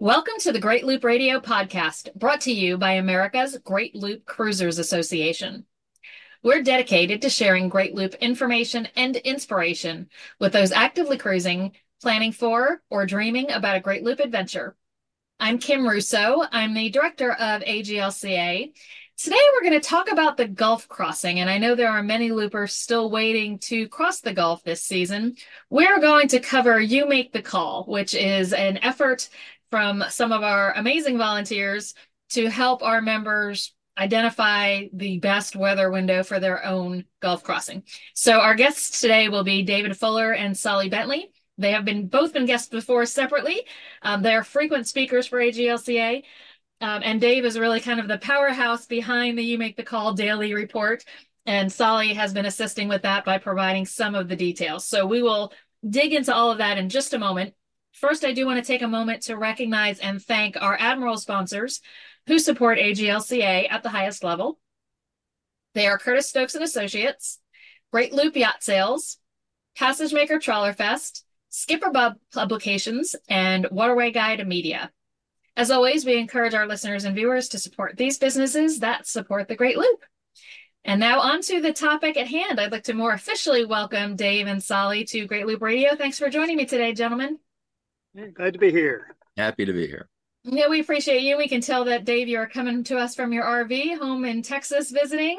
Welcome to the Great Loop Radio podcast, brought to you by America's Great Loop Cruisers Association. We're dedicated to sharing Great Loop information and inspiration with those actively cruising, planning for, or dreaming about a Great Loop adventure. I'm Kim Russo. I'm the director of AGLCA. Today, we're going to talk about the Gulf crossing, and I know there are many loopers still waiting to cross the Gulf this season. We're going to cover You Make the Call, which is an effort from some of our amazing volunteers to help our members identify the best weather window for their own Gulf crossing. So our guests today will be David Fuller and Tsali Bentley. They have been both been guests before separately. Um, they are frequent speakers for AGLCA. Um, and Dave is really kind of the powerhouse behind the You Make the Call daily report. And Tsali has been assisting with that by providing some of the details. So we will dig into all of that in just a moment. First, I do want to take a moment to recognize and thank our Admiral sponsors who support AGLCA at the highest level. They are Curtis Stokes and Associates, Great Loop Yacht Sales, Passage Maker Trawler Fest, Skipper Bob Publications, and Waterway Guide Media. As always, we encourage our listeners and viewers to support these businesses that support the Great Loop. And now on to the topic at hand. I'd like to more officially welcome Dave and Tsali to Great Loop Radio. Thanks for joining me today, gentlemen. Glad to be here. Happy to be here. Yeah, we appreciate you. We can tell that Dave, you are coming to us from your RV home in Texas visiting.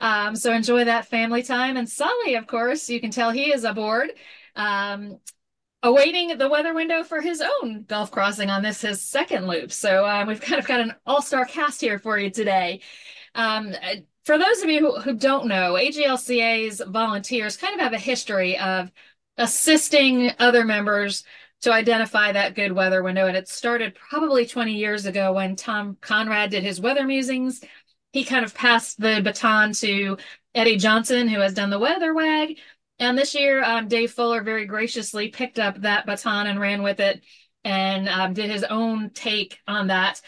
Um, so enjoy that family time. And Tsali, of course, you can tell he is aboard, um, awaiting the weather window for his own Gulf crossing on this his second loop. So uh, we've kind of got an all-star cast here for you today. Um, for those of you who, who don't know, AGLCA's volunteers kind of have a history of assisting other members to identify that good weather window. And it started probably 20 years ago when Tom Conrad did his weather musings. He kind of passed the baton to Eddie Johnson, who has done the weather wag. And this year, um, Dave Fuller very graciously picked up that baton and ran with it and um, did his own take on that,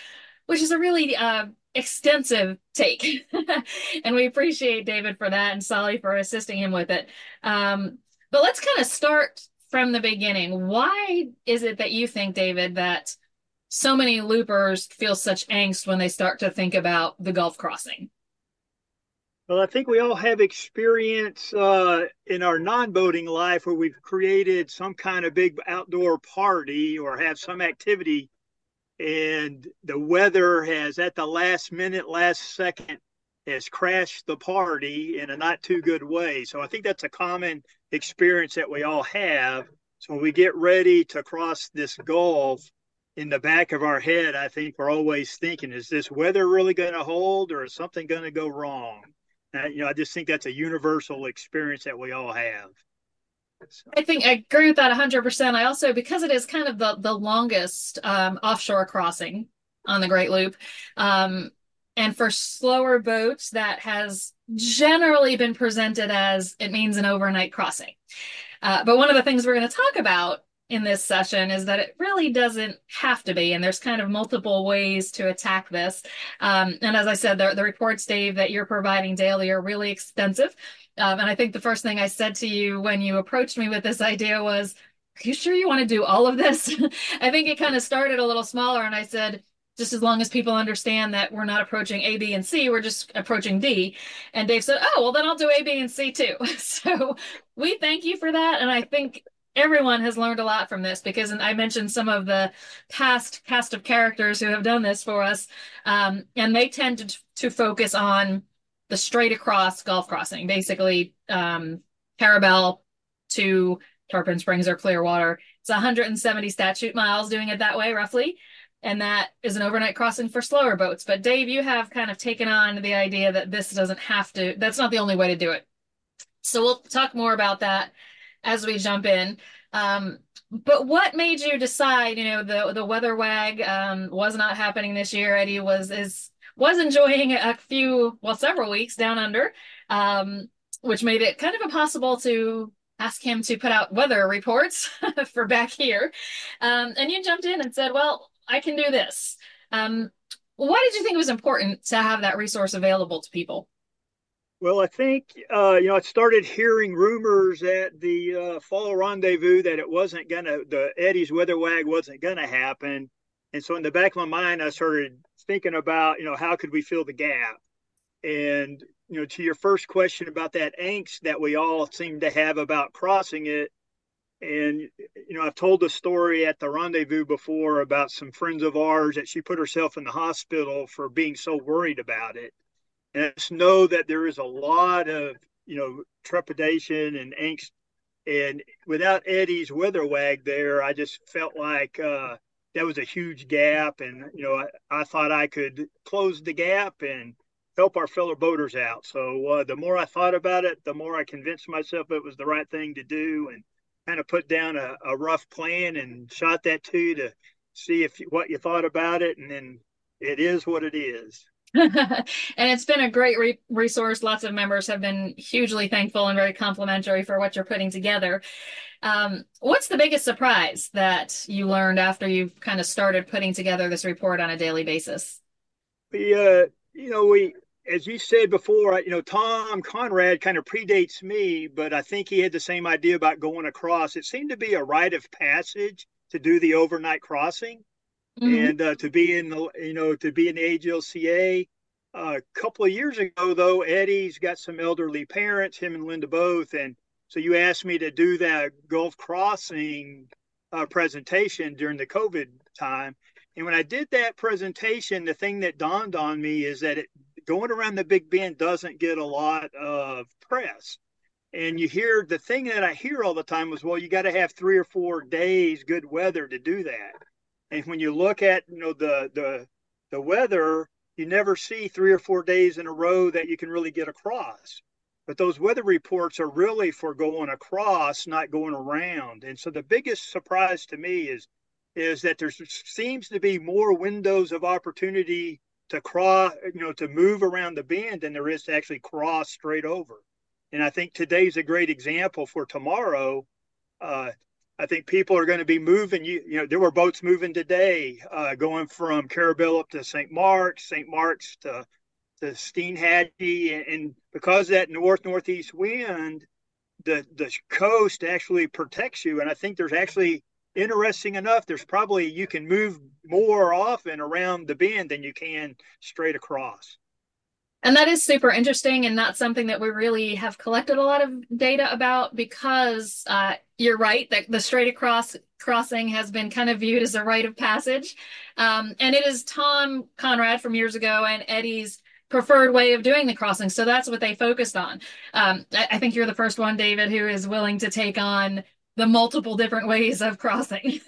which is a really uh, extensive take. and we appreciate David for that and Tsali for assisting him with it. Um, but let's kind of start from the beginning. Why is it that you think, David, that so many loopers feel such angst when they start to think about the Gulf crossing? Well, I think we all have experience uh, in our non boating life where we've created some kind of big outdoor party or have some activity, and the weather has, at the last minute, last second, has crashed the party in a not too good way. So I think that's a common experience that we all have. So when we get ready to cross this gulf, in the back of our head, I think we're always thinking, is this weather really going to hold or is something going to go wrong? And, you know, I just think that's a universal experience that we all have. I think I agree with that 100%. I also, because it is kind of the, the longest um, offshore crossing on the Great Loop, um, and for slower boats, that has generally been presented as it means an overnight crossing. Uh, but one of the things we're going to talk about in this session is that it really doesn't have to be, and there's kind of multiple ways to attack this. Um, and as I said, the, the, reports, Dave, that you're providing daily are really extensive. Um, and I think the first thing I said to you when you approached me with this idea was, Are you sure you want to do all of this? I think it kind of started a little smaller, and I said, just as long as people understand that we're not approaching A, B, and C, we're just approaching D. And Dave said, Oh, well, then I'll do A, B, and C too. So we thank you for that. And I think everyone has learned a lot from this because I mentioned some of the past cast of characters who have done this for us. Um, and they tend to, to focus on the straight across Gulf crossing, basically um, to Tarpon Springs or Clearwater. It's 170 statute miles doing it that way, roughly and that is an overnight crossing for slower boats. But Dave, you have kind of taken on the idea that this doesn't have to, that's not the only way to do it. So we'll talk more about that as we jump in. Um, but what made you decide, you know, the the weather wag um, was not happening this year. Eddie was is was enjoying a few, well, several weeks down under, um, which made it kind of impossible to ask him to put out weather reports for back here. Um, and you jumped in and said, well, I can do this. Um, why did you think it was important to have that resource available to people? Well, I think uh, you know I started hearing rumors at the uh, fall rendezvous that it wasn't gonna the Eddie's weather wag wasn't gonna happen, And so in the back of my mind, I started thinking about, you know, how could we fill the gap? And, you know, to your first question about that angst that we all seem to have about crossing it. And, you know, I've told the story at the rendezvous before about some friends of ours that she put herself in the hospital for being so worried about it. And I just know that there is a lot of, you know, trepidation and angst. And without Eddie's weather wag there, I just felt like, uh, that was a huge gap. And, you know, I, I thought I could close the gap and help our fellow boaters out. So uh, the more I thought about it, the more I convinced myself it was the right thing to do and kind of put down a, a rough plan and shot that to you to see if what you thought about it. And then it is what it is. and it's been a great re- resource. Lots of members have been hugely thankful and very complimentary for what you're putting together. Um, what's the biggest surprise that you learned after you've kind of started putting together this report on a daily basis? We, uh, you know, we, as you said before, you know, Tom Conrad kind of predates me, but I think he had the same idea about going across. It seemed to be a rite of passage to do the overnight crossing mm-hmm. and uh, to be in the you know to be in the AGLCA. Uh, a couple of years ago, though, Eddie's got some elderly parents, him and Linda both, and so you asked me to do that Gulf Crossing uh, presentation during the COVID time. And when I did that presentation, the thing that dawned on me is that it, going around the Big Bend doesn't get a lot of press. And you hear the thing that I hear all the time was, well, you got to have three or four days good weather to do that. And when you look at you know the the the weather, you never see three or four days in a row that you can really get across. But those weather reports are really for going across, not going around. And so the biggest surprise to me is is that there seems to be more windows of opportunity to cross, you know, to move around the bend than there is to actually cross straight over. And I think today's a great example for tomorrow. Uh, I think people are going to be moving. You, you know, there were boats moving today, uh, going from Carrabelle up to St. Marks, St. Marks to to Steinhatchee, and, and because that north northeast wind, the the coast actually protects you. And I think there's actually interesting enough, there's probably you can move more often around the bend than you can straight across. And that is super interesting and not something that we really have collected a lot of data about because uh, you're right that the straight across crossing has been kind of viewed as a rite of passage. Um, and it is Tom Conrad from years ago and Eddie's preferred way of doing the crossing. So that's what they focused on. Um, I, I think you're the first one, David, who is willing to take on the multiple different ways of crossing,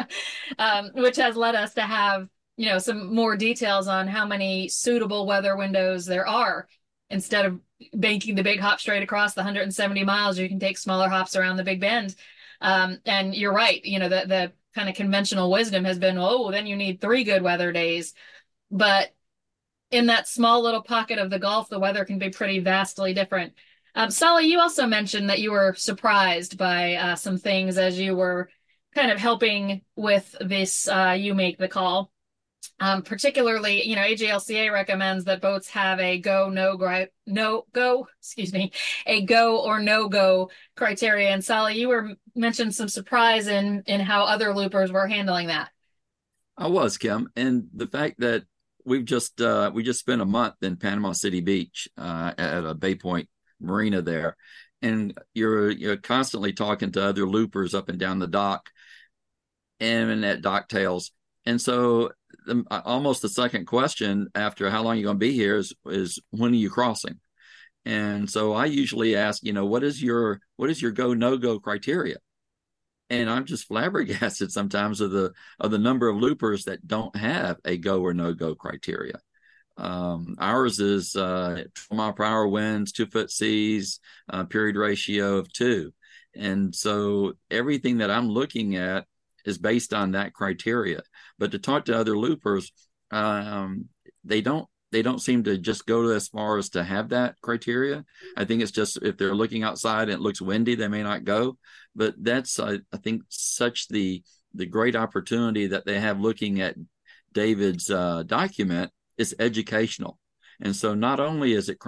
um, which has led us to have you know some more details on how many suitable weather windows there are. Instead of banking the big hop straight across the 170 miles you can take smaller hops around the big bend. Um, and you're right you know the, the kind of conventional wisdom has been oh then you need three good weather days. But in that small little pocket of the gulf the weather can be pretty vastly different um, Tsali, you also mentioned that you were surprised by uh, some things as you were kind of helping with this uh, you make the call um, particularly, you know, AGLCA recommends that boats have a go, no, no go, excuse me, a go or no go criteria. And Tsali, you were mentioned some surprise in in how other loopers were handling that. I was Kim, and the fact that we've just uh, we just spent a month in Panama City Beach uh, at a Bay Point marina there, and you're you're constantly talking to other loopers up and down the dock, and at dock tails, and so the, uh, almost the second question after how long are you going to be here is is when are you crossing? And so i usually ask you know what is your what is your go no go criteria? And i'm just flabbergasted sometimes of the of the number of loopers that don't have a go or no go criteria um, ours is uh, 12 mile per hour winds two foot seas uh, period ratio of two and so everything that i'm looking at is based on that criteria. But to talk to other loopers, um, they don't they don't seem to just go as far as to have that criteria. I think it's just if they're looking outside and it looks windy, they may not go. But that's I, I think such the the great opportunity that they have looking at David's uh, document is educational. And so not only is it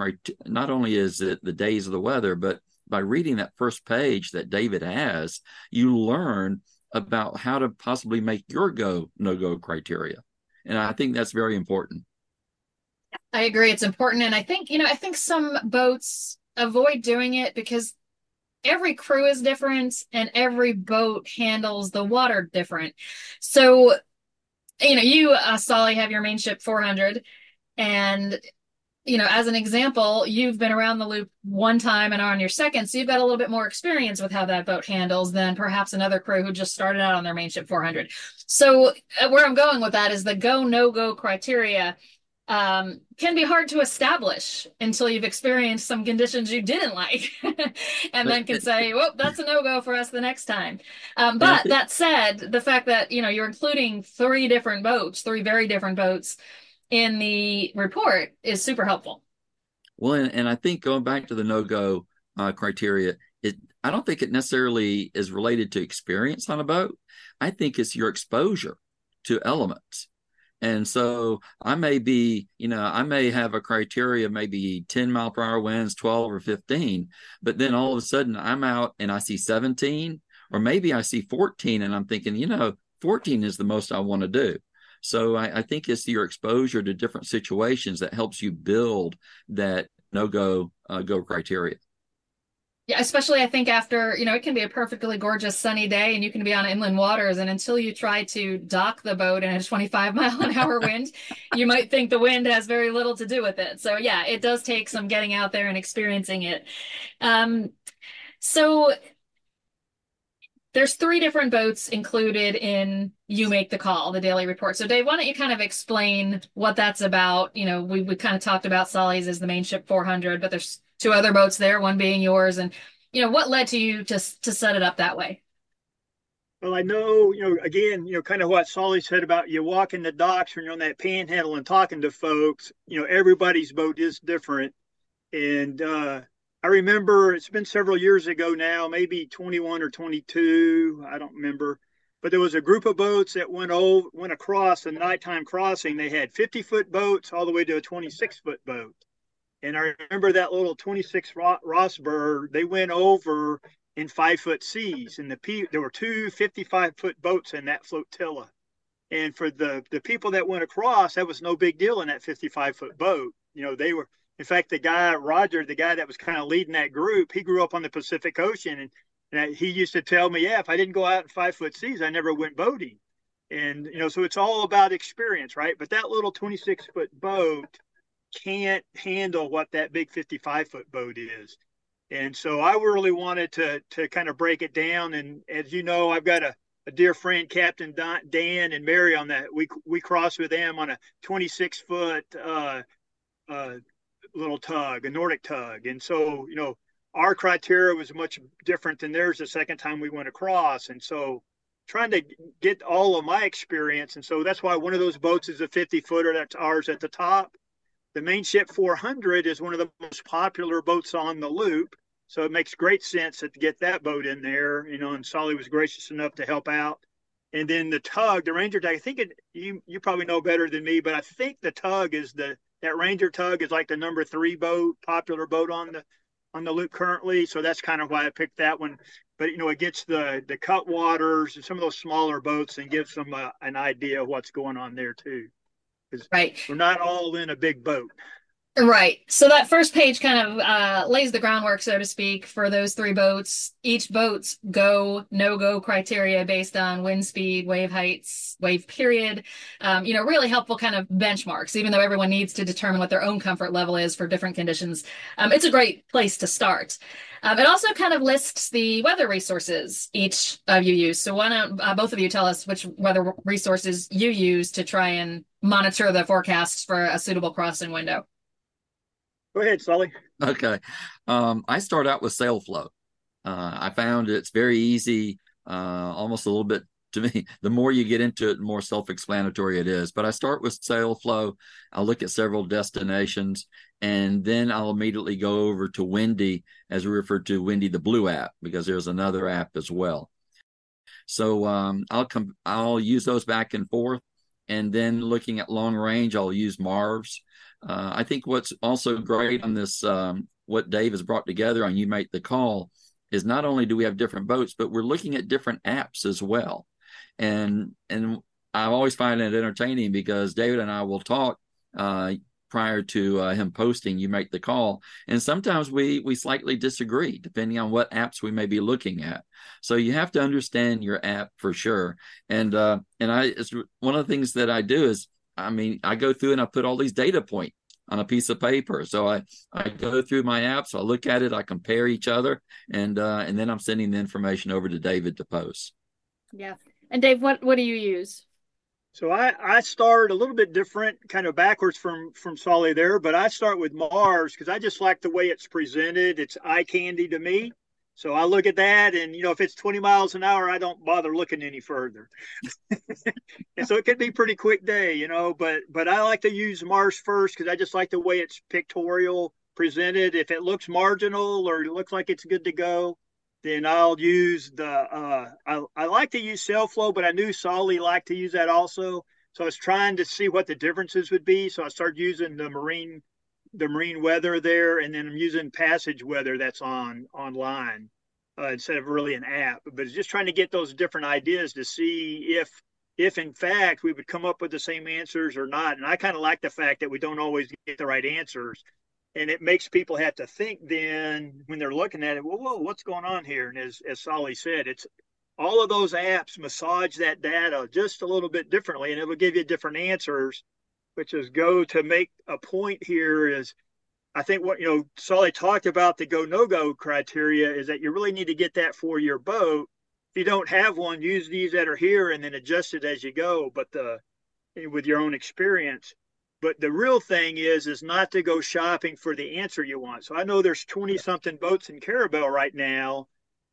not only is it the days of the weather, but by reading that first page that David has, you learn about how to possibly make your go no go criteria. And I think that's very important. I agree. It's important. And I think, you know, I think some boats avoid doing it because every crew is different and every boat handles the water different. So, you know, you, uh, Tsali, have your Mainship 400 and you know, as an example, you've been around the loop one time and are on your second, so you've got a little bit more experience with how that boat handles than perhaps another crew who just started out on their Mainship 400. So, uh, where I'm going with that is the go no go criteria um, can be hard to establish until you've experienced some conditions you didn't like, and then can say, "Well, that's a no go for us the next time." Um, but that said, the fact that you know you're including three different boats, three very different boats in the report is super helpful. Well, and, and I think going back to the no go uh, criteria, it I don't think it necessarily is related to experience on a boat. I think it's your exposure to elements. And so I may be, you know, I may have a criteria, maybe 10 mile per hour winds, 12 or 15, but then all of a sudden I'm out and I see 17, or maybe I see 14 and I'm thinking, you know, 14 is the most I want to do. So I, I think it's your exposure to different situations that helps you build that no go uh, go criteria. Yeah, especially I think after, you know, it can be a perfectly gorgeous sunny day and you can be on inland waters. And until you try to dock the boat in a 25 mile an hour wind, you might think the wind has very little to do with it. So, yeah, it does take some getting out there and experiencing it. Um, so, there's three different boats included in you make the call the daily report so dave why don't you kind of explain what that's about you know we, we kind of talked about tsali's as the Mainship 400 but there's two other boats there one being yours and you know what led to you to, to set it up that way well i know you know again you know kind of what tsali said about you walking the docks when you're on that panhandle and talking to folks you know everybody's boat is different and uh I remember it's been several years ago now, maybe 21 or 22, I don't remember. But there was a group of boats that went over, went across a nighttime crossing. They had 50 foot boats all the way to a 26 foot boat. And I remember that little 26 Rossberg, they went over in five foot seas. And the there were two 55 foot boats in that flotilla. And for the, the people that went across, that was no big deal in that 55 foot boat. You know, they were in fact, the guy Roger, the guy that was kind of leading that group, he grew up on the Pacific Ocean, and, and he used to tell me, "Yeah, if I didn't go out in five foot seas, I never went boating." And you know, so it's all about experience, right? But that little 26 foot boat can't handle what that big 55 foot boat is. And so I really wanted to to kind of break it down. And as you know, I've got a, a dear friend, Captain Don, Dan and Mary, on that. We we crossed with them on a 26 foot uh, uh, little tug, a Nordic tug. And so, you know, our criteria was much different than theirs the second time we went across. And so trying to get all of my experience. And so that's why one of those boats is a 50 footer. That's ours at the top. The Mainship 400 is one of the most popular boats on the loop. So it makes great sense to get that boat in there, you know, and Tsali was gracious enough to help out. And then the tug, the Ranger tug, I think it, you, you probably know better than me, but I think the tug is the that Ranger tug is like the number three boat, popular boat on the on the loop currently. So that's kind of why I picked that one. But you know, it gets the the cutwaters and some of those smaller boats and gives them a, an idea of what's going on there too. Right. We're not all in a big boat. Right. So that first page kind of uh, lays the groundwork, so to speak, for those three boats. Each boat's go, no go criteria based on wind speed, wave heights, wave period. Um, you know, really helpful kind of benchmarks, even though everyone needs to determine what their own comfort level is for different conditions. Um, it's a great place to start. Um, it also kind of lists the weather resources each of you use. So why don't uh, both of you tell us which weather resources you use to try and monitor the forecasts for a suitable crossing window? Go ahead, Tsali. Okay. Um, I start out with SailFlow. Uh, I found it's very easy, uh, almost a little bit to me. The more you get into it, the more self explanatory it is. But I start with SailFlow. I'll look at several destinations and then I'll immediately go over to Windy, as we refer to Windy the Blue app, because there's another app as well. So um, I'll come, I'll use those back and forth. And then looking at long range, I'll use Marv's. Uh, I think what's also great on this, um, what Dave has brought together on You Make the Call, is not only do we have different boats, but we're looking at different apps as well. And and I always find it entertaining because David and I will talk uh, prior to uh, him posting. You make the call, and sometimes we we slightly disagree depending on what apps we may be looking at. So you have to understand your app for sure. And uh, and I it's one of the things that I do is I mean I go through and I put all these data points on a piece of paper. So I I go through my apps, I look at it, I compare each other, and uh, and then I'm sending the information over to David to post. Yeah. And Dave, what what do you use? So I, I start a little bit different, kind of backwards from from Tsali there, but I start with Mars because I just like the way it's presented. It's eye candy to me. So I look at that, and you know, if it's 20 miles an hour, I don't bother looking any further. and so it could be pretty quick day, you know. But but I like to use Mars first because I just like the way it's pictorial presented. If it looks marginal or it looks like it's good to go, then I'll use the uh, I, I like to use SailFlow, but I knew Tsali liked to use that also. So I was trying to see what the differences would be. So I started using the marine the marine weather there, and then I'm using passage weather that's on online uh, instead of really an app. But it's just trying to get those different ideas to see if if in fact we would come up with the same answers or not. And I kind of like the fact that we don't always get the right answers and it makes people have to think then when they're looking at it, well, whoa, what's going on here? And as as Tsali said, it's all of those apps massage that data just a little bit differently, and it will give you different answers. Which is go to make a point here is, I think what you know, Tsali talked about the go no go criteria is that you really need to get that for your boat. If you don't have one, use these that are here and then adjust it as you go. But the with your own experience but the real thing is is not to go shopping for the answer you want so i know there's 20 something boats in carrabelle right now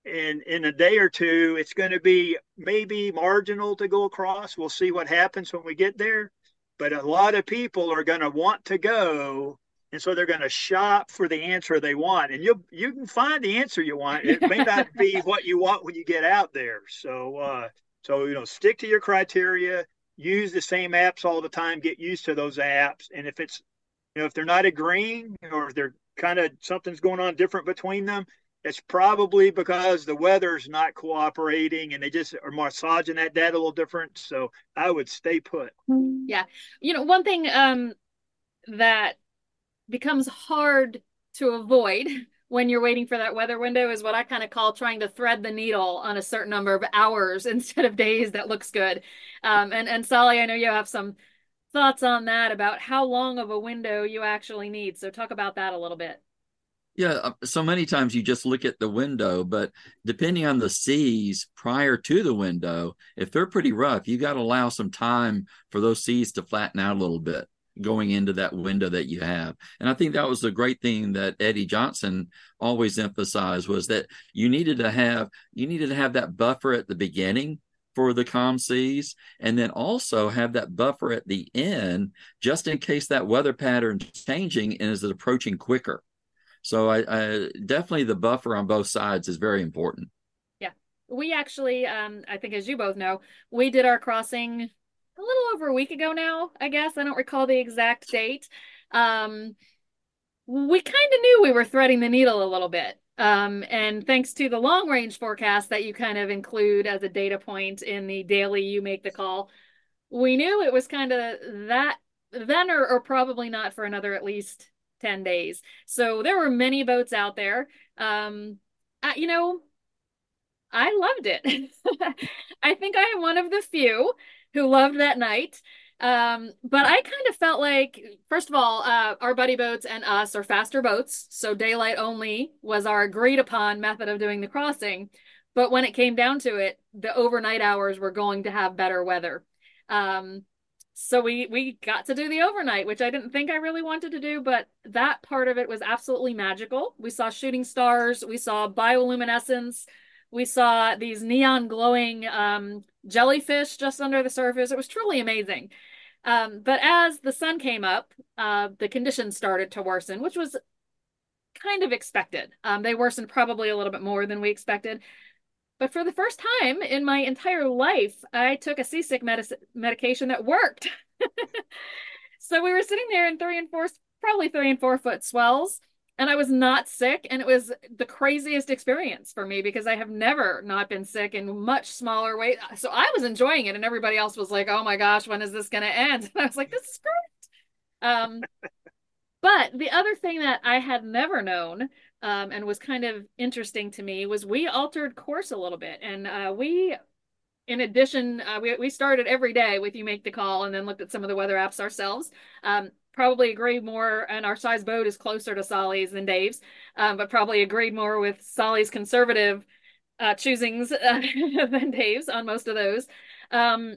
and in a day or two it's going to be maybe marginal to go across we'll see what happens when we get there but a lot of people are going to want to go and so they're going to shop for the answer they want. And you you can find the answer you want. It may not be what you want when you get out there. So uh so you know stick to your criteria. Use the same apps all the time, get used to those apps. And if it's, you know, if they're not agreeing or if they're kind of something's going on different between them, it's probably because the weather's not cooperating and they just are massaging that data a little different. So I would stay put. Yeah. You know, one thing um, that becomes hard to avoid when you're waiting for that weather window is what I kind of call trying to thread the needle on a certain number of hours instead of days that looks good. Um, and, and Tsali, I know you have some thoughts on that about how long of a window you actually need. So talk about that a little bit. Yeah, uh, so many times you just look at the window, but depending on the seas prior to the window, if they're pretty rough, you got to allow some time for those seas to flatten out a little bit going into that window that you have. And I think that was the great thing that Eddie Johnson always emphasized was that you needed to have you needed to have that buffer at the beginning for the calm seas and then also have that buffer at the end just in case that weather pattern is changing and is it approaching quicker. So I, I definitely the buffer on both sides is very important. Yeah. We actually um I think as you both know, we did our crossing a little over a week ago now, I guess. I don't recall the exact date. Um, we kind of knew we were threading the needle a little bit. Um, and thanks to the long range forecast that you kind of include as a data point in the daily you make the call, we knew it was kind of that then or, or probably not for another at least 10 days. So there were many boats out there. Um, uh, you know, I loved it. I think I am one of the few who loved that night. Um, but I kind of felt like, first of all, uh, our buddy boats and us are faster boats. So daylight only was our agreed upon method of doing the crossing. But when it came down to it, the overnight hours were going to have better weather. Um, so we we got to do the overnight, which I didn't think I really wanted to do, but that part of it was absolutely magical. We saw shooting stars, we saw bioluminescence, we saw these neon glowing um, jellyfish just under the surface. It was truly amazing. Um, but as the sun came up, uh, the conditions started to worsen, which was kind of expected. Um, they worsened probably a little bit more than we expected. But for the first time in my entire life, I took a seasick medic- medication that worked. so we were sitting there in three and four, probably three and four foot swells. and I was not sick. And it was the craziest experience for me because I have never not been sick in much smaller weight. So I was enjoying it, and everybody else was like, "Oh my gosh, when is this going to end?" And I was like, "This is great." Um, but the other thing that I had never known um, and was kind of interesting to me was we altered course a little bit, and uh, we in addition, uh, we, we started every day with you make the call and then looked at some of the weather apps ourselves. Um, probably agree more, and our size boat is closer to Tsali's than Dave's, um, but probably agreed more with Tsali's conservative uh, choosings uh, than Dave's on most of those. Um,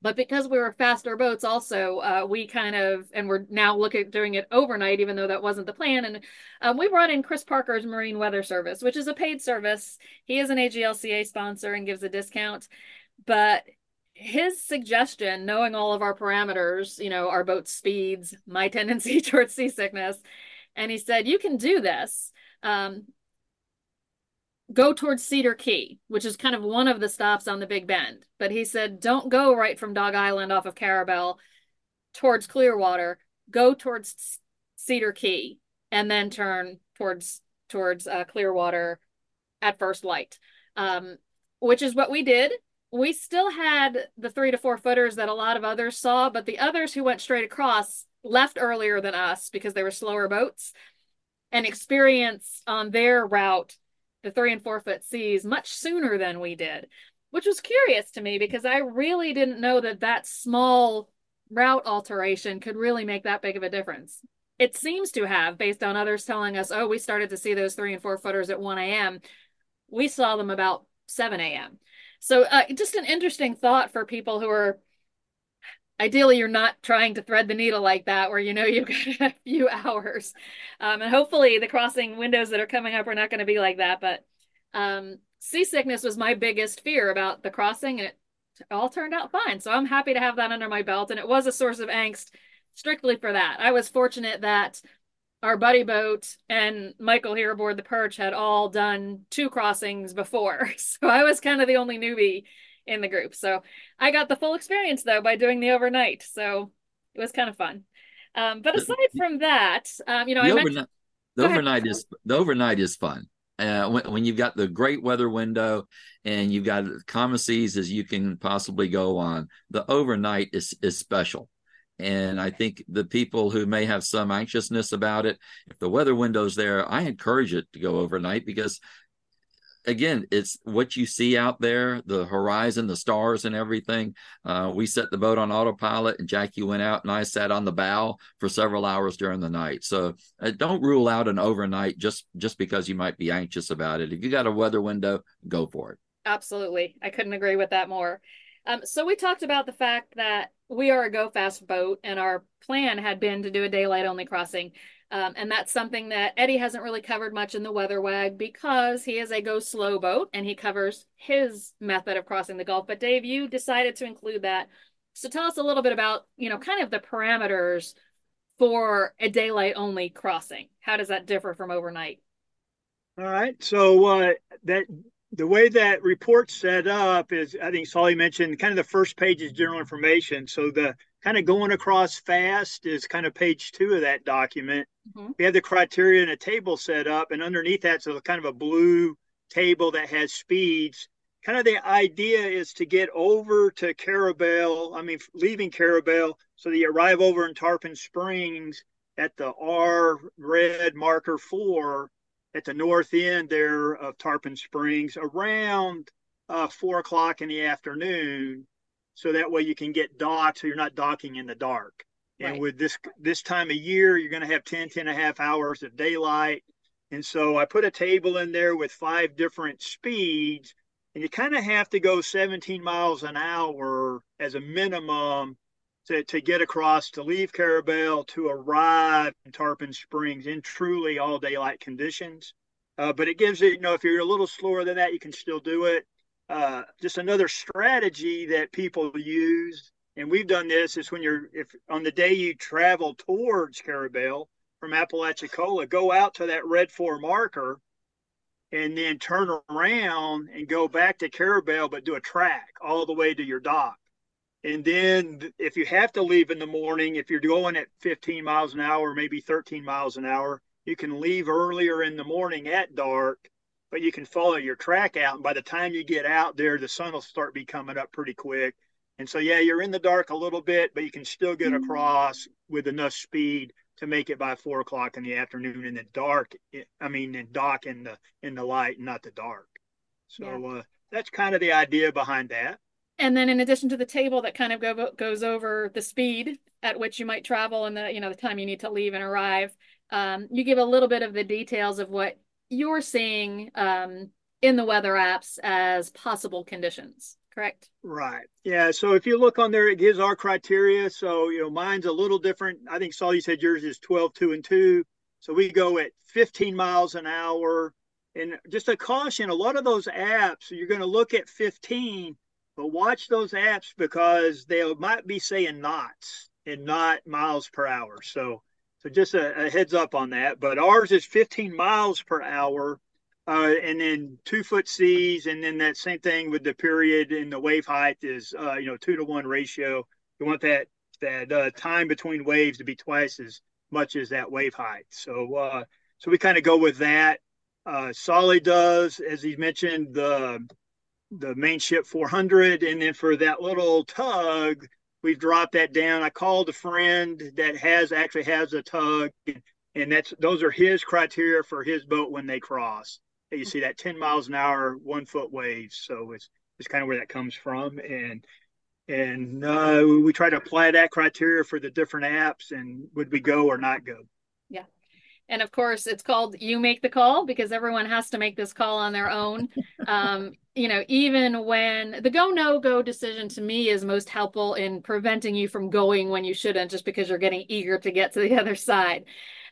but because we were faster boats, also uh, we kind of and we're now looking at doing it overnight, even though that wasn't the plan. And um, we brought in Chris Parker's Marine Weather Service, which is a paid service. He is an AGLCA sponsor and gives a discount, but his suggestion, knowing all of our parameters, you know, our boat speeds, my tendency towards seasickness, and he said, You can do this. Um, go towards Cedar Key, which is kind of one of the stops on the Big Bend. But he said, Don't go right from Dog Island off of Carrabelle towards Clearwater. Go towards Cedar Key and then turn towards towards uh, Clearwater at first light, um, which is what we did we still had the three to four footers that a lot of others saw, but the others who went straight across left earlier than us because they were slower boats and experienced on their route the three and four foot seas much sooner than we did, which was curious to me because I really didn't know that that small route alteration could really make that big of a difference. It seems to have, based on others telling us, oh, we started to see those three and four footers at 1 a.m. We saw them about 7 a.m. So uh, just an interesting thought for people who are ideally you're not trying to thread the needle like that where you know you've got a few hours. Um, and hopefully the crossing windows that are coming up are not going to be like that but um, seasickness was my biggest fear about the crossing and it all turned out fine. So i'm happy to have that under my belt and it was a source of angst strictly for that. I was fortunate that our buddy boat and Michael here aboard the Perch had all done two crossings before. So I was kind of the only newbie in the group. So I got the full experience though by doing the overnight. So it was kind of fun. Um, but aside from that, um, you know, the I overnight, mentioned the overnight is the overnight is fun. Uh, when, when, you've got the great weather window and you've got common seas as you can possibly go on, the overnight is is special. And I think the people who may have some anxiousness about it, if the weather window's there, I encourage it to go overnight because again, it's what you see out there, the horizon, the stars, and everything. Uh, we set the boat on autopilot, and Jackie went out, and I sat on the bow for several hours during the night. So uh, don't rule out an overnight just just because you might be anxious about it. If you got a weather window, go for it. Absolutely, I couldn't agree with that more. Um, so we talked about the fact that we are a go fast boat, and our plan had been to do a daylight only crossing. Um, and that's something that Eddie hasn't really covered much in the Weather Wag because he is a go slow boat and he covers his method of crossing the Gulf. But Dave, you decided to include that. So tell us a little bit about, you know, kind of the parameters for a daylight only crossing. How does that differ from overnight? All right. So uh, that the way that report's set up is, I think Tsali mentioned, kind of the first page is general information. So the kind of going across fast is kind of page two of that document. Mm-hmm. We have the criteria and a table set up, and underneath that's a kind of a blue table that has speeds. Kind of the idea is to get over to Carrabelle, I mean, leaving Carrabelle, so that you arrive over in Tarpon Springs at the R red marker four at the north end there of Tarpon Springs around uh, four o'clock in the afternoon, so that way you can get docked, so you're not docking in the dark. Right. And with this this time of year, you're going to have 10, 10 and a half hours of daylight. And so I put a table in there with five different speeds, and you kind of have to go 17 miles an hour as a minimum to, to get across to leave Carrabelle, to arrive in Tarpon Springs in truly all daylight conditions. Uh, but it gives it, you know, if you're a little slower than that, you can still do it. Uh, just another strategy that people use, and we've done this, is when you're, if on the day you travel towards Carrabelle from Apalachicola, go out to that red four marker and then turn around and go back to Carrabelle, but do a track all the way to your dock. And then if you have to leave in the morning, if you're going at 15 miles an hour, maybe 13 miles an hour, you can leave earlier in the morning at dark, but you can follow your track out. And by the time you get out there, the sun will start be coming up pretty quick. And so, yeah, you're in the dark a little bit, but you can still get mm-hmm. across with enough speed to make it by four o'clock in the afternoon in the dark. I mean, in dock in the in the light, not the dark. So yeah. uh, that's kind of the idea behind that. And then, in addition to the table that kind of go, goes over the speed at which you might travel and the you know the time you need to leave and arrive, um, you give a little bit of the details of what you're seeing um, in the weather apps as possible conditions correct? Right. Yeah. So if you look on there, it gives our criteria. So, you know, mine's a little different. I think Saul, you said yours is 12, 2, and 2. So we go at 15 miles an hour. And just a caution, a lot of those apps, you're going to look at 15, but watch those apps because they might be saying knots and not miles per hour. So, so just a, a heads up on that. But ours is 15 miles per hour uh, and then two foot seas, and then that same thing with the period and the wave height is uh, you know two to one ratio. You want that that uh, time between waves to be twice as much as that wave height. So uh, so we kind of go with that. Uh, Tsali does, as he mentioned, the the Mainship 400, and then for that little tug, we've dropped that down. I called a friend that has actually has a tug, and that's those are his criteria for his boat when they cross you see that 10 miles an hour, one foot waves. So it's, it's kind of where that comes from. And, and uh, we try to apply that criteria for the different apps and would we go or not go? Yeah. And of course, it's called You Make the Call because everyone has to make this call on their own. Um, you know, even when the go no go decision to me is most helpful in preventing you from going when you shouldn't just because you're getting eager to get to the other side.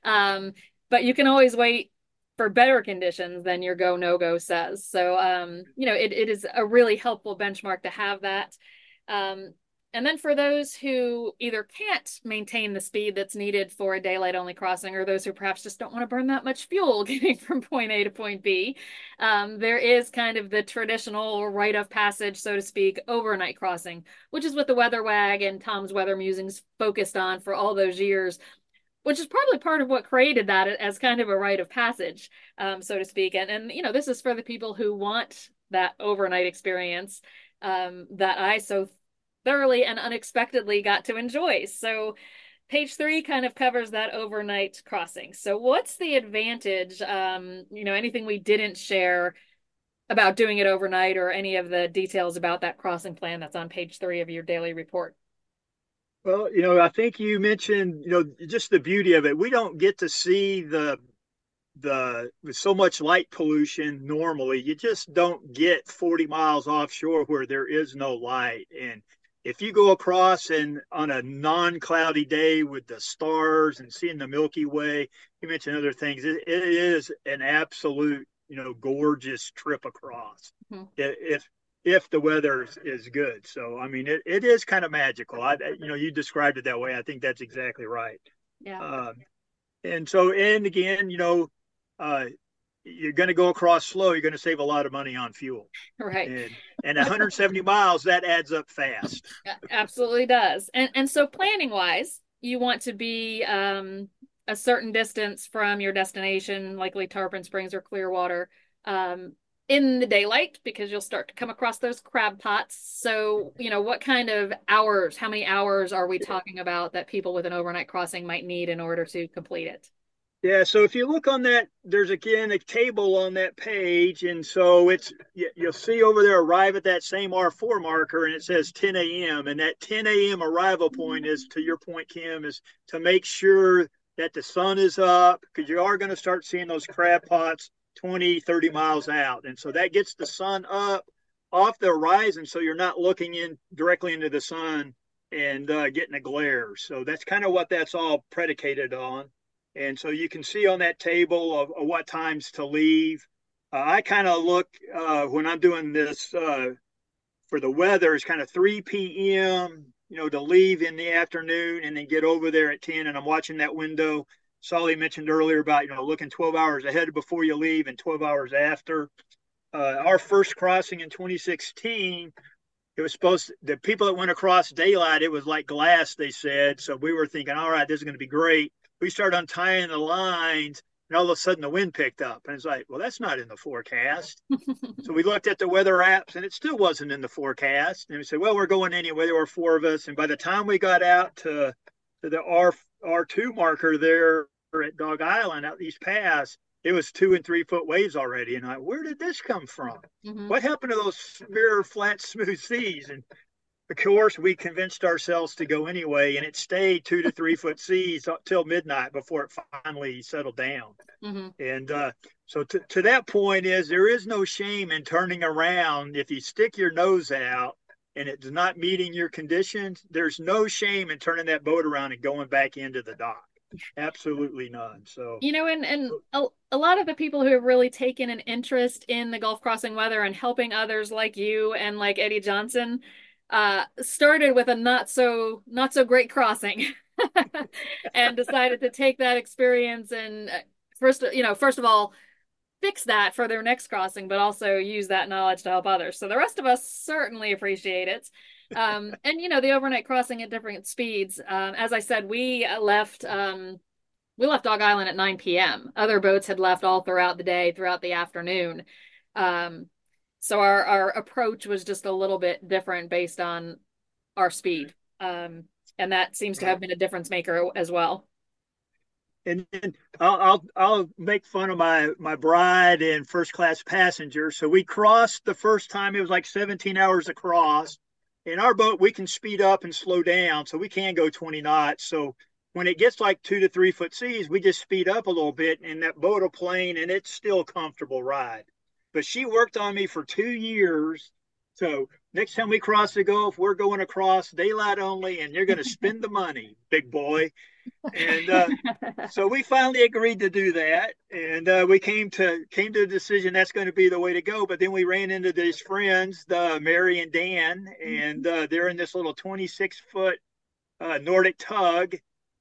Um, but you can always wait for better conditions than your go no go says. So um, you know, it, it is a really helpful benchmark to have that. Um, and then for those who either can't maintain the speed that's needed for a daylight only crossing, or those who perhaps just don't want to burn that much fuel getting from point A to point B, um, there is kind of the traditional rite of passage, so to speak, overnight crossing, which is what the Weather Wag and Tom's Weather Musings focused on for all those years which is probably part of what created that as kind of a rite of passage, um, so to speak. And and you know, this is for the people who want that overnight experience um, that I so thoroughly and unexpectedly got to enjoy. So page three kind of covers that overnight crossing. So what's the advantage? Um, you know, anything we didn't share about doing it overnight or any of the details about that crossing plan that's on page three of your daily report? Well, you know, I think you mentioned, you know, just the beauty of it. We don't get to see the the with so much light pollution normally. You just don't get 40 miles offshore where there is no light. And if you go across and on a non-cloudy day with the stars and seeing the Milky Way, you mentioned other things. it, it is an absolute, you know, gorgeous trip across. Mm-hmm. If if the weather is, is good. So I mean, it, it is kind of magical. I you know you described it that way. I think that's exactly right. Yeah. Um, and so and again, you know, uh, you're going to go across slow. You're going to save a lot of money on fuel. Right. And, and 170 miles that adds up fast. Absolutely does. And and so planning wise, you want to be um, a certain distance from your destination, likely Tarpon Springs or Clearwater. Um, in the daylight because you'll start to come across those crab pots. So, you know, what kind of hours, how many hours are we talking about that people with an overnight crossing might need in order to complete it? Yeah, so if you look on that, there's again a table on that page, and so it's you'll see over there arrive at that same R4 marker, and it says 10 a.m. And that 10 a.m. arrival point is, to your point, Kim, is to make sure that the sun is up because you are going to start seeing those crab pots 20, 30 miles out. And so that gets the sun up off the horizon. So you're not looking in directly into the sun and uh, getting a glare. So that's kind of what that's all predicated on. And so you can see on that table of, of what times to leave. Uh, I kind of look uh, when I'm doing this uh, for the weather, it's kind of 3 p.m., you know, to leave in the afternoon and then get over there at 10. And I'm watching that window Tsali mentioned earlier about you know looking 12 hours ahead before you leave and 12 hours after. Uh, our first crossing in 2016, it was supposed to, the people that went across daylight, it was like glass. They said so. We were thinking, all right, this is going to be great. We started untying the lines, and all of a sudden the wind picked up. And it's like, well, that's not in the forecast. so we looked at the weather apps and it still wasn't in the forecast. And we said, well, we're going anyway. There were four of us. And by the time we got out to, to the R, R2 marker there at Dog Island out East Pass, it was two and three foot waves already. And I, where did this come from? Mm-hmm. What happened to those severe, flat, smooth seas? And of course, we convinced ourselves to go anyway, and it stayed two to three foot seas till midnight before it finally settled down. Mm-hmm. And uh, so, to, to that point, is there is no shame in turning around if you stick your nose out and it's not meeting your conditions. There's no shame in turning that boat around and going back into the dock. Absolutely none. So you know, and and a, a lot of the people who have really taken an interest in the Gulf crossing weather and helping others like you and like Eddie Johnson uh, started with a not so not so great crossing and decided to take that experience and uh, first you know first of all fix that for their next crossing but also use that knowledge to help others. So the rest of us certainly appreciate it. Um, and you know the overnight crossing at different speeds um, as i said we left um, we left dog island at 9 p.m other boats had left all throughout the day throughout the afternoon. Um, so our our approach was just a little bit different based on our speed um, and that seems to have been a difference maker as well and, and I'll, I'll, I'll make fun of my my bride and first class passenger. So we crossed the first time. It was like 17 hours across. In our boat, we can speed up and slow down, so we can go 20 knots. So when it gets like two to three foot seas, we just speed up a little bit, and that boat will plane, and it's still comfortable ride but she worked on me for two years. So next time we cross the Gulf, we're going across daylight only, and you're going to spend the money, big boy. And uh, so we finally agreed to do that, and uh, we came to came to the decision that's going to be the way to go. But then we ran into these friends, the Mary and Dan, and uh, they're in this little 26 foot uh, Nordic tug.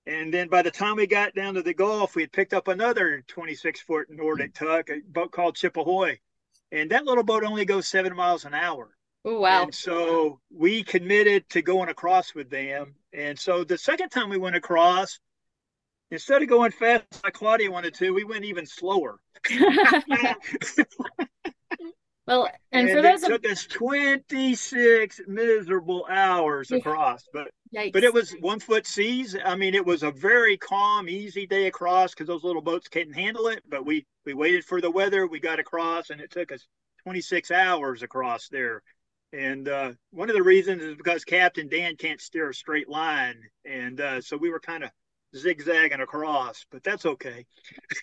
And then by the time we got down to the Gulf, we had picked up another 26 foot Nordic tug, a boat called Chippehoy and that little boat only goes seven miles an hour. Oh wow! And so we committed to going across with them, and so the second time we went across, instead of going fast like Claudia wanted to, we went even slower. well, and, and for those it took us twenty six miserable hours across, but Yikes. but it was one foot seas. I mean, it was a very calm, easy day across because those little boats couldn't handle it. But we we waited for the weather. We got across, and it took us 26 hours across there. And uh, one of the reasons is because Captain Dan can't steer a straight line, and uh, so we were kind of zigzagging across, but that's okay.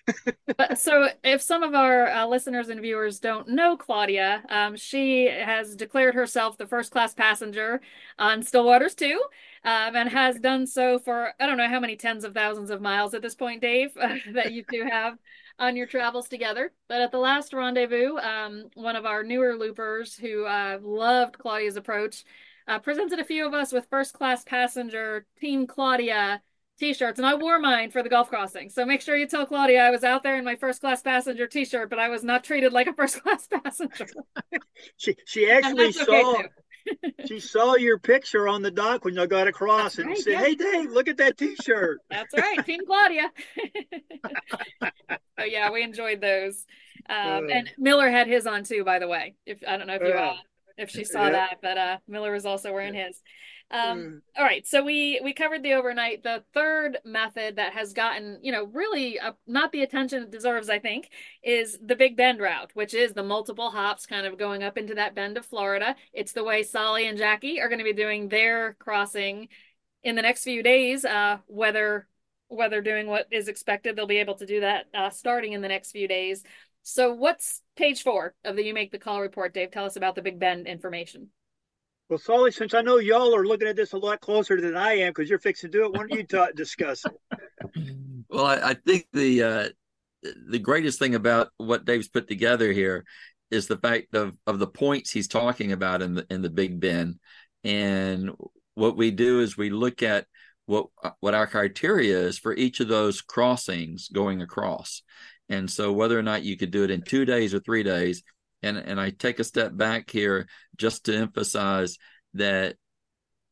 but, so, if some of our uh, listeners and viewers don't know Claudia, um, she has declared herself the first class passenger on Stillwaters 2 um, and has done so for I don't know how many tens of thousands of miles at this point, Dave, that you two have on your travels together. But at the last rendezvous, um, one of our newer loopers who uh, loved Claudia's approach uh, presented a few of us with first class passenger Team Claudia t-shirts and I wore mine for the Gulf crossing. So make sure you tell Claudia I was out there in my first class passenger t-shirt, but I was not treated like a first class passenger. she she actually saw okay she saw your picture on the dock when you got across That's and right, said, yeah. "Hey, Dave, look at that T-shirt." That's right, Team Claudia. oh yeah, we enjoyed those. Um, uh, and Miller had his on too, by the way. If I don't know if you uh, if she saw that, but uh, Miller was also wearing his. Um, mm. all right, so we we covered the overnight. The third method that has gotten you know really uh, not the attention it deserves, I think, is the Big Bend route, which is the multiple hops kind of going up into that bend of Florida. It's the way Tsali and Jackie are going to be doing their crossing in the next few days. Uh, whether whether doing what is expected, they'll be able to do that uh, starting in the next few days. So, what's page four of the You Make the Call report, Dave? Tell us about the Big Bend information. Well, Tsali, since I know y'all are looking at this a lot closer than I am because you're fixing to do it, why don't you ta- discuss it? Well, I, I think the uh, the greatest thing about what Dave's put together here is the fact of of the points he's talking about in the in the Big Bend, and what we do is we look at what what our criteria is for each of those crossings going across, and so whether or not you could do it in two days or three days and and I take a step back here just to emphasize that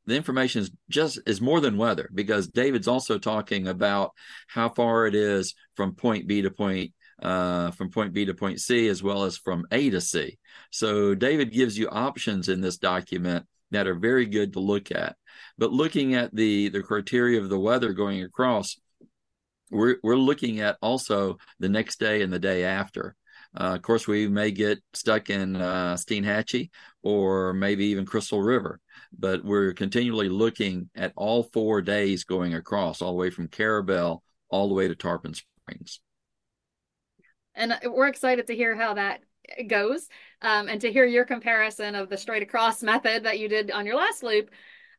the information is just is more than weather because David's also talking about how far it is from point B to point uh, from point B to point C as well as from A to C. So David gives you options in this document that are very good to look at. But looking at the the criteria of the weather going across, we're we're looking at also the next day and the day after. Uh, of course, we may get stuck in uh, Steinhatchee or maybe even Crystal River, but we're continually looking at all four days going across, all the way from Carrabelle all the way to Tarpon Springs. And we're excited to hear how that goes um, and to hear your comparison of the straight across method that you did on your last loop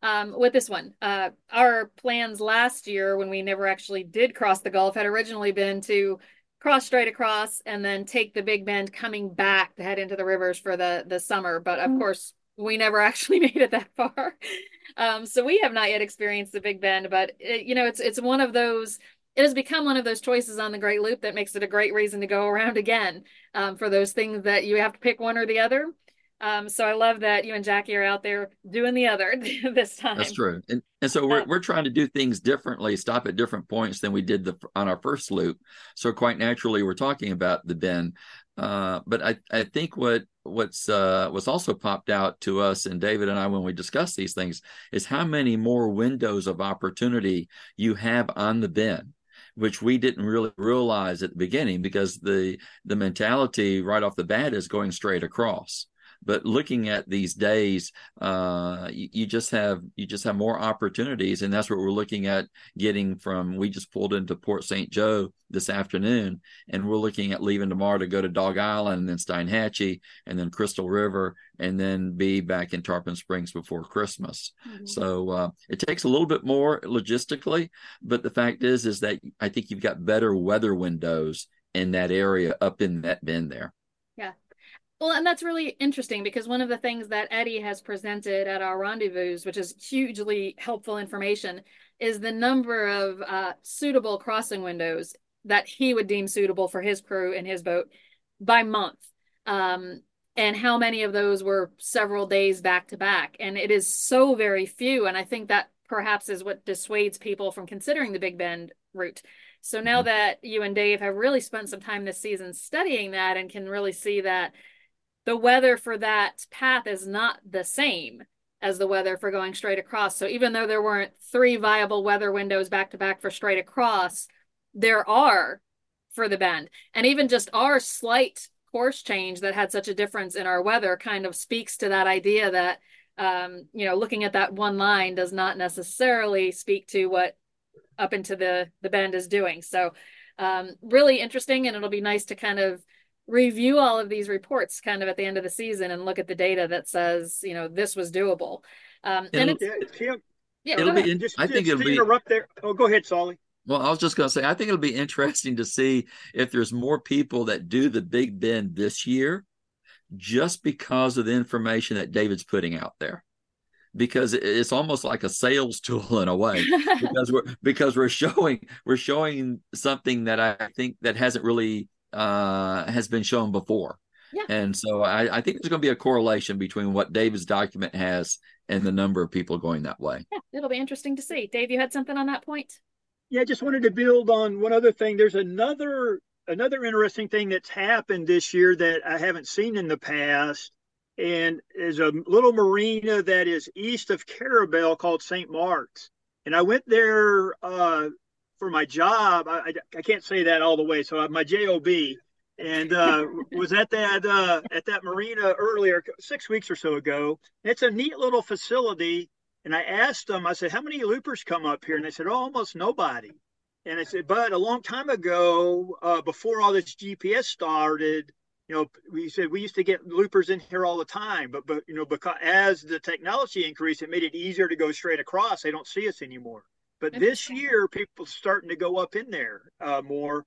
um, with this one. Uh, our plans last year, when we never actually did cross the Gulf, had originally been to cross straight across and then take the big bend coming back to head into the rivers for the the summer but of mm-hmm. course we never actually made it that far um, so we have not yet experienced the big bend but it, you know it's it's one of those it has become one of those choices on the great loop that makes it a great reason to go around again um, for those things that you have to pick one or the other um, so I love that you and Jackie are out there doing the other this time. That's true. And, and so we're, we're trying to do things differently, stop at different points than we did the, on our first loop. So quite naturally, we're talking about the bend. Uh, but I, I think what what's uh, what's also popped out to us and David and I when we discuss these things is how many more windows of opportunity you have on the bend which we didn't really realize at the beginning because the the mentality right off the bat is going straight across but looking at these days, uh, you, you, just have you just have more opportunities, and that's what we're looking at getting from. We just pulled into Port St. Joe this afternoon, and we're looking at leaving tomorrow to go to Dog Island, and then Steinhatchee, and then Crystal River, and then be back in Tarpon Springs before Christmas. Mm-hmm. So uh, it takes a little bit more logistically, but the fact is, is that I think you've got better weather windows in that area up in that bend there. Well, and that's really interesting because one of the things that Eddie has presented at our rendezvous, which is hugely helpful information, is the number of uh, suitable crossing windows that he would deem suitable for his crew and his boat by month. Um, and how many of those were several days back to back. And it is so very few. And I think that perhaps is what dissuades people from considering the Big Bend route. So now mm-hmm. that you and Dave have really spent some time this season studying that and can really see that the weather for that path is not the same as the weather for going straight across. So even though there weren't three viable weather windows back to back for straight across, there are for the bend. And even just our slight course change that had such a difference in our weather kind of speaks to that idea that um, you know, looking at that one line does not necessarily speak to what up into the the bend is doing. So um, really interesting, and it'll be nice to kind of review all of these reports kind of at the end of the season and look at the data that says, you know, this was doable. Um, and it's, yeah, yeah, it'll be, just, I think it'll be interrupt there. Oh, go ahead, Tsali. Well, I was just going to say, I think it'll be interesting to see if there's more people that do the Big Bend this year just because of the information that David's putting out there. Because it's almost like a sales tool in a way, because we're because we're showing we're showing something that I think that hasn't really uh, has been shown before. Yeah. And so I, I think there's going to be a correlation between what David's document has and the number of people going that way. Yeah, it'll be interesting to see. Dave, you had something on that point? Yeah, I just wanted to build on one other thing. There's another another interesting thing that's happened this year that I haven't seen in the past, and is a little marina that is east of Carrabelle called St. Marks. And I went there uh, for my job. I, I, I, can't say that all the way. So my job and uh, was at that uh, at that marina earlier, six weeks or so ago. It's a neat little facility. And I asked them, I said, how many loopers come up here? And they said, oh, almost nobody. And I said, but a long time ago, uh, before all this GPS started, you know, we said we used to get loopers in here all the time, but but you know, because as the technology increased, it made it easier to go straight across. They don't see us anymore. But this year, people starting to go up in there uh, more,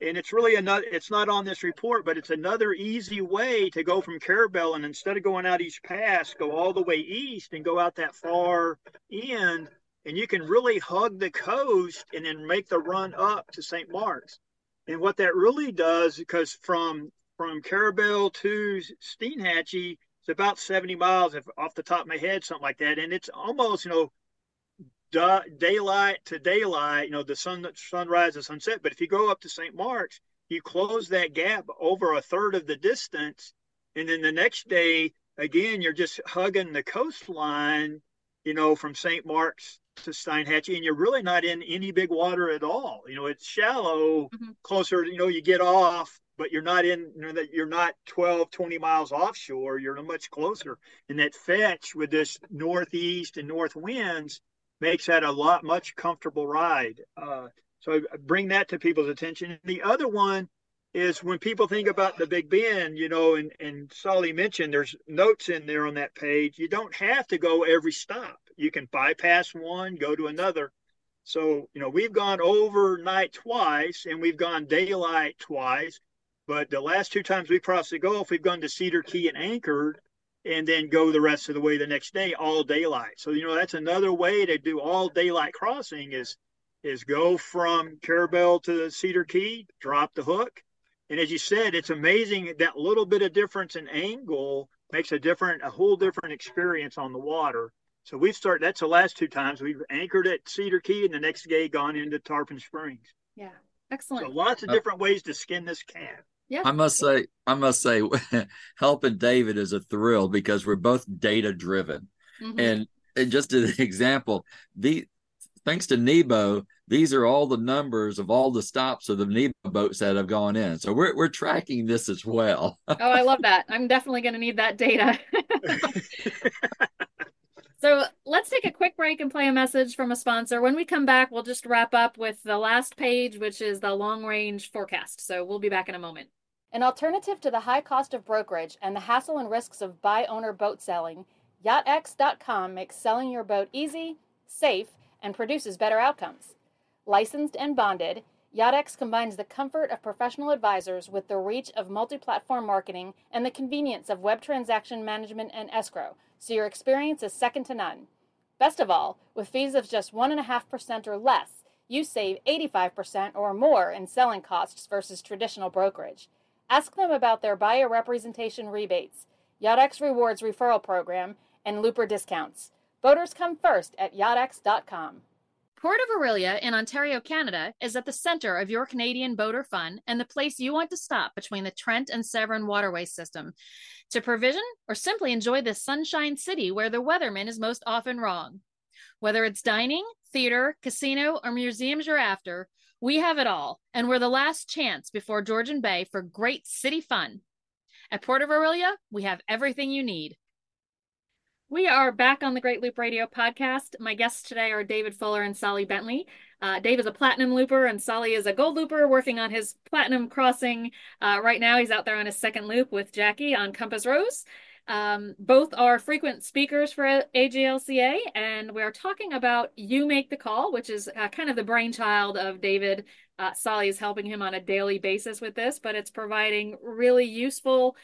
and it's really another. It's not on this report, but it's another easy way to go from Carrabelle, and instead of going out East Pass, go all the way east and go out that far end, and you can really hug the coast and then make the run up to St. Marks. And what that really does, because from from Carrabelle to Steinhatchee, It's about 70 miles if, off the top of my head, something like that. And it's almost, you know, da- daylight to daylight, you know, the sun sunrise and sunset. But if you go up to St. Marks, you close that gap over a third of the distance. And then the next day, again, you're just hugging the coastline, you know, from St. Marks to Steinhatchee, and you're really not in any big water at all. You know, it's shallow, mm-hmm. closer, you know, you get off, but you're not in, you know, that you're not 12, 20 miles offshore. You're much closer. And that fetch with this northeast and north winds makes that a lot much comfortable ride. Uh, so I bring that to people's attention. The other one is when people think about the Big Bend, you know, and, and Tsali mentioned there's notes in there on that page. You don't have to go every stop. You can bypass one, go to another. So, you know, we've gone overnight twice and we've gone daylight twice. But the last two times we crossed the Gulf, we've gone to Cedar Key and anchored and then go the rest of the way the next day, all daylight. So, you know, that's another way to do all daylight crossing is is go from Carrabelle to Cedar Key, drop the hook. And as you said, it's amazing that little bit of difference in angle makes a different, a whole different experience on the water. So we've started, that's the last two times we've anchored at Cedar Key and the next day gone into Tarpon Springs. Yeah. Excellent. So lots of uh, different ways to skin this cat. Yeah. I must say, I must say, helping David is a thrill because we're both data driven. Mm-hmm. And, and just an example, the thanks to Nebo, these are all the numbers of all the stops of the Nebo boats that have gone in. So we're we're tracking this as well. oh, I love that. I'm definitely going to need that data. so let's take a quick break and play a message from a sponsor. When we come back, we'll just wrap up with the last page, which is the long range forecast. So we'll be back in a moment. An alternative to the high cost of brokerage and the hassle and risks of buy owner boat selling, YachtX.com makes selling your boat easy, safe, and produces better outcomes. Licensed and bonded, YachtX combines the comfort of professional advisors with the reach of multi platform marketing and the convenience of web transaction management and escrow, so your experience is second to none. Best of all, with fees of just 1.5% or less, you save 85% or more in selling costs versus traditional brokerage. Ask them about their buyer representation rebates, YachtX Rewards referral program, and Looper discounts. Boaters come first at yachtx.com. Port of Orillia in Ontario, Canada is at the center of your Canadian boater fun and the place you want to stop between the Trent and Severn waterway system to provision or simply enjoy this sunshine city where the weatherman is most often wrong. Whether it's dining, theater, casino, or museums you're after, we have it all, and we're the last chance before Georgian Bay for great city fun. At Port of Orillia, we have everything you need. We are back on the Great Loop Radio podcast. My guests today are David Fuller and Tsali Bentley. Uh, Dave is a platinum looper, and Tsali is a gold looper working on his platinum crossing. Uh, right now, he's out there on his second loop with Jackie on Compass Rose. Um, both are frequent speakers for AGLCA, and we're talking about You Make the Call, which is uh, kind of the brainchild of David. Uh, Tsali is helping him on a daily basis with this, but it's providing really useful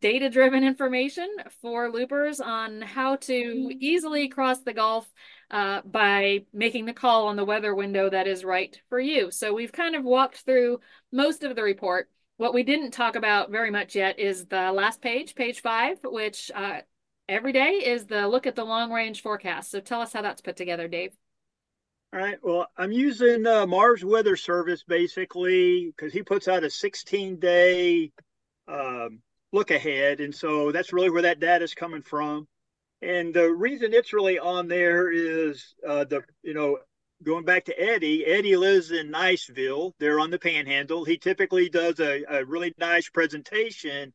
data driven information for loopers on how to mm-hmm. easily cross the Gulf uh, by making the call on the weather window that is right for you. So we've kind of walked through most of the report. What we didn't talk about very much yet is the last page, page five, which uh, every day is the look at the long range forecast. So tell us how that's put together, Dave. All right. Well, I'm using uh, Mars Weather Service basically because he puts out a 16 day um, look ahead. And so that's really where that data is coming from. And the reason it's really on there is uh, the, you know, going back to Eddie, Eddie lives in Niceville. They're on the panhandle. He typically does a, a really nice presentation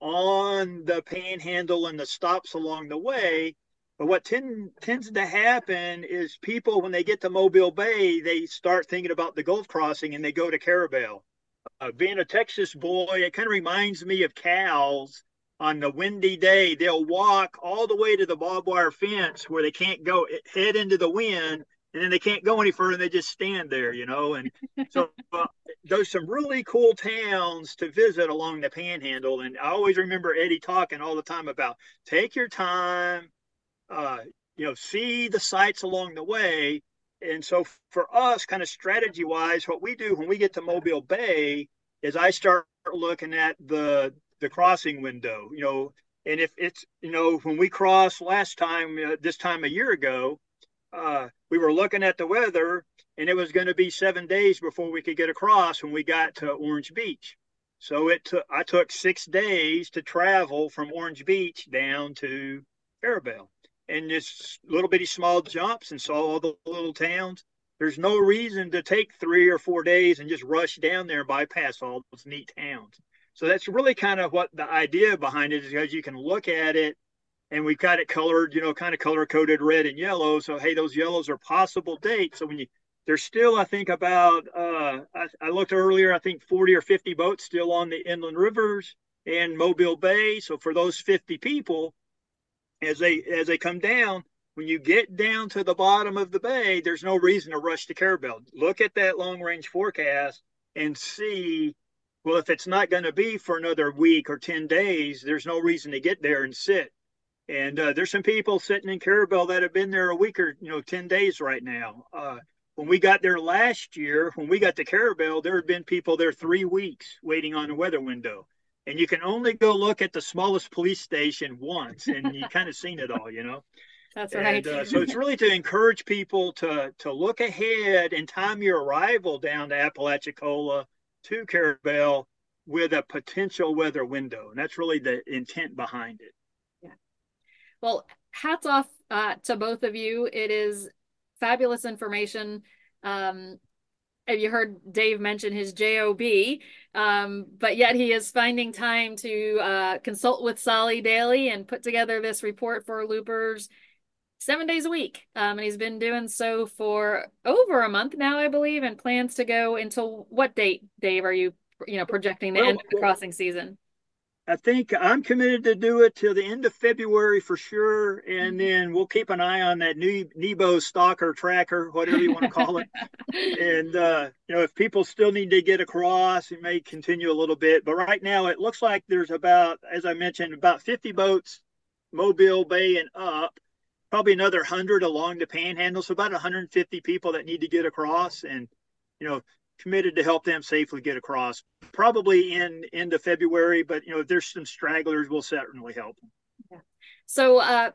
on the panhandle and the stops along the way. But what tend, tends to happen is people, when they get to Mobile Bay, they start thinking about the Gulf crossing and they go to Carrabelle uh, being a Texas boy, it kind of reminds me of cows on the windy day. They'll walk all the way to the barbed wire fence where they can't go head into the wind, and then they can't go any further. And they just stand there, you know. And so uh, there's some really cool towns to visit along the Panhandle. And I always remember Eddie talking all the time about take your time, uh, you know, see the sights along the way and so for us, kind of strategy wise, what we do when we get to Mobile Bay is I start looking at the the crossing window. You know, And if it's, you know, when we crossed last time, uh, this time a year ago, uh, we were looking at the weather and it was going to be seven days before we could get across when we got to Orange Beach. So it took, I took six days to travel from Orange Beach down to Carrabelle and just little bitty small jumps and saw all the little towns. There's no reason to take three or four days and just rush down there and bypass all those neat towns. So that's really kind of what the idea behind it is because you can look at it and we've got it colored, you know, kind of color coded red and yellow. So, hey, those yellows are possible dates. So when you, there's still, I think about, uh, I, I looked earlier, I think 40 or 50 boats still on the inland rivers and Mobile Bay. So for those 50 people, as they, as they come down, when you get down to the bottom of the bay, there's no reason to rush to Carrabelle. Look at that long range forecast and see, well, if it's not going to be for another week or 10 days, there's no reason to get there and sit. And uh, there's some people sitting in Carrabelle that have been there a week or, you know, 10 days right now. Uh, when we got there last year, when we got to Carrabelle, there had been people there three weeks waiting on the weather window. And you can only go look at the smallest police station once, and you kind of seen it all, you know. That's right. Uh, so it's really to encourage people to to look ahead and time your arrival down to Apalachicola to Carrabelle with a potential weather window, and that's really the intent behind it. Yeah. Well, hats off uh, to both of you. It is fabulous information. Um, you heard Dave mention his job? Um, but yet he is finding time to uh, consult with Tsali daily and put together this report for loopers seven days a week. Um, and he's been doing so for over a month now, I believe, and plans to go until what date, Dave, are you, you know, projecting the well, end of the crossing season? I think I'm committed to do it till the end of February for sure, and mm-hmm. then we'll keep an eye on that new Nebo stalker tracker, whatever you want to call it. and uh, you know, if people still need to get across, it may continue a little bit. But right now, it looks like there's about, as I mentioned, about 50 boats, Mobile Bay and up probably another 100 along the panhandle. So about 150 people that need to get across and, you know, committed to help them safely get across. Probably in into February, but, you know, if there's some stragglers, we'll certainly help. Yeah. So, uh,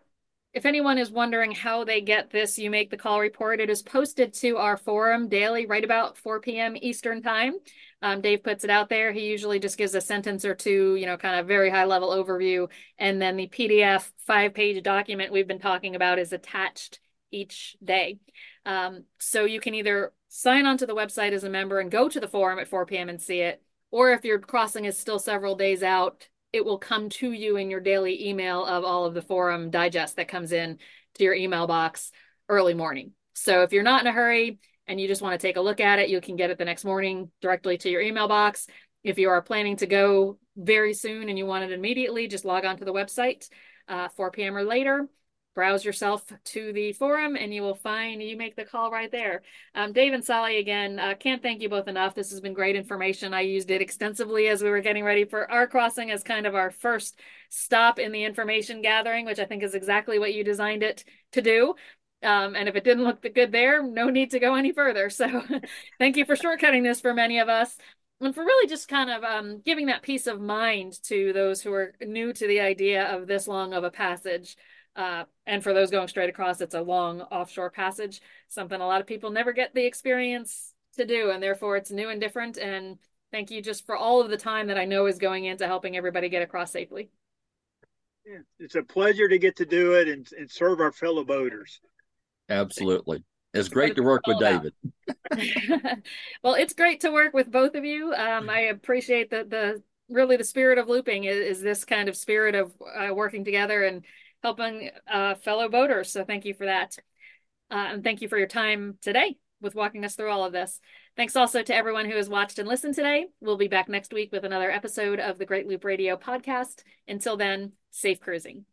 if anyone is wondering how they get this, you make the call report. It is posted to our forum daily, right about 4 p.m. Eastern time. Um, Dave puts it out there. He usually just gives a sentence or two, you know, kind of very high level overview. And then the PDF five page document we've been talking about is attached each day. Um, so you can either sign onto the website as a member and go to the forum at 4 p.m. and see it. Or if your crossing is still several days out, it will come to you in your daily email of all of the forum digest that comes in to your email box early morning. So if you're not in a hurry, and you just want to take a look at it, you can get it the next morning directly to your email box. If you are planning to go very soon and you want it immediately, just log on to the website uh, 4 p.m. or later. Browse yourself to the forum and you will find you make the call right there. Um, Dave and Tsali, again, uh, can't thank you both enough. This has been great information. I used it extensively as we were getting ready for our crossing as kind of our first stop in the information gathering, which I think is exactly what you designed it to do. Um, and if it didn't look good there, no need to go any further. So thank you for shortcutting this for many of us and for really just kind of um, giving that peace of mind to those who are new to the idea of this long of a passage. Uh, and for those going straight across, it's a long offshore passage, something a lot of people never get the experience to do. And therefore, it's new and different. And thank you just for all of the time that I know is going into helping everybody get across safely. Yeah, it's a pleasure to get to do it and, and serve our fellow boaters. Absolutely. It's great to work with David. well, it's great to work with both of you. Um, I appreciate the the really the spirit of looping is, is this kind of spirit of uh, working together and helping uh, fellow boaters. So thank you for that. Uh, and thank you for your time today with walking us through all of this. Thanks also to everyone who has watched and listened today. We'll be back next week with another episode of the Great Loop Radio podcast. Until then, safe cruising.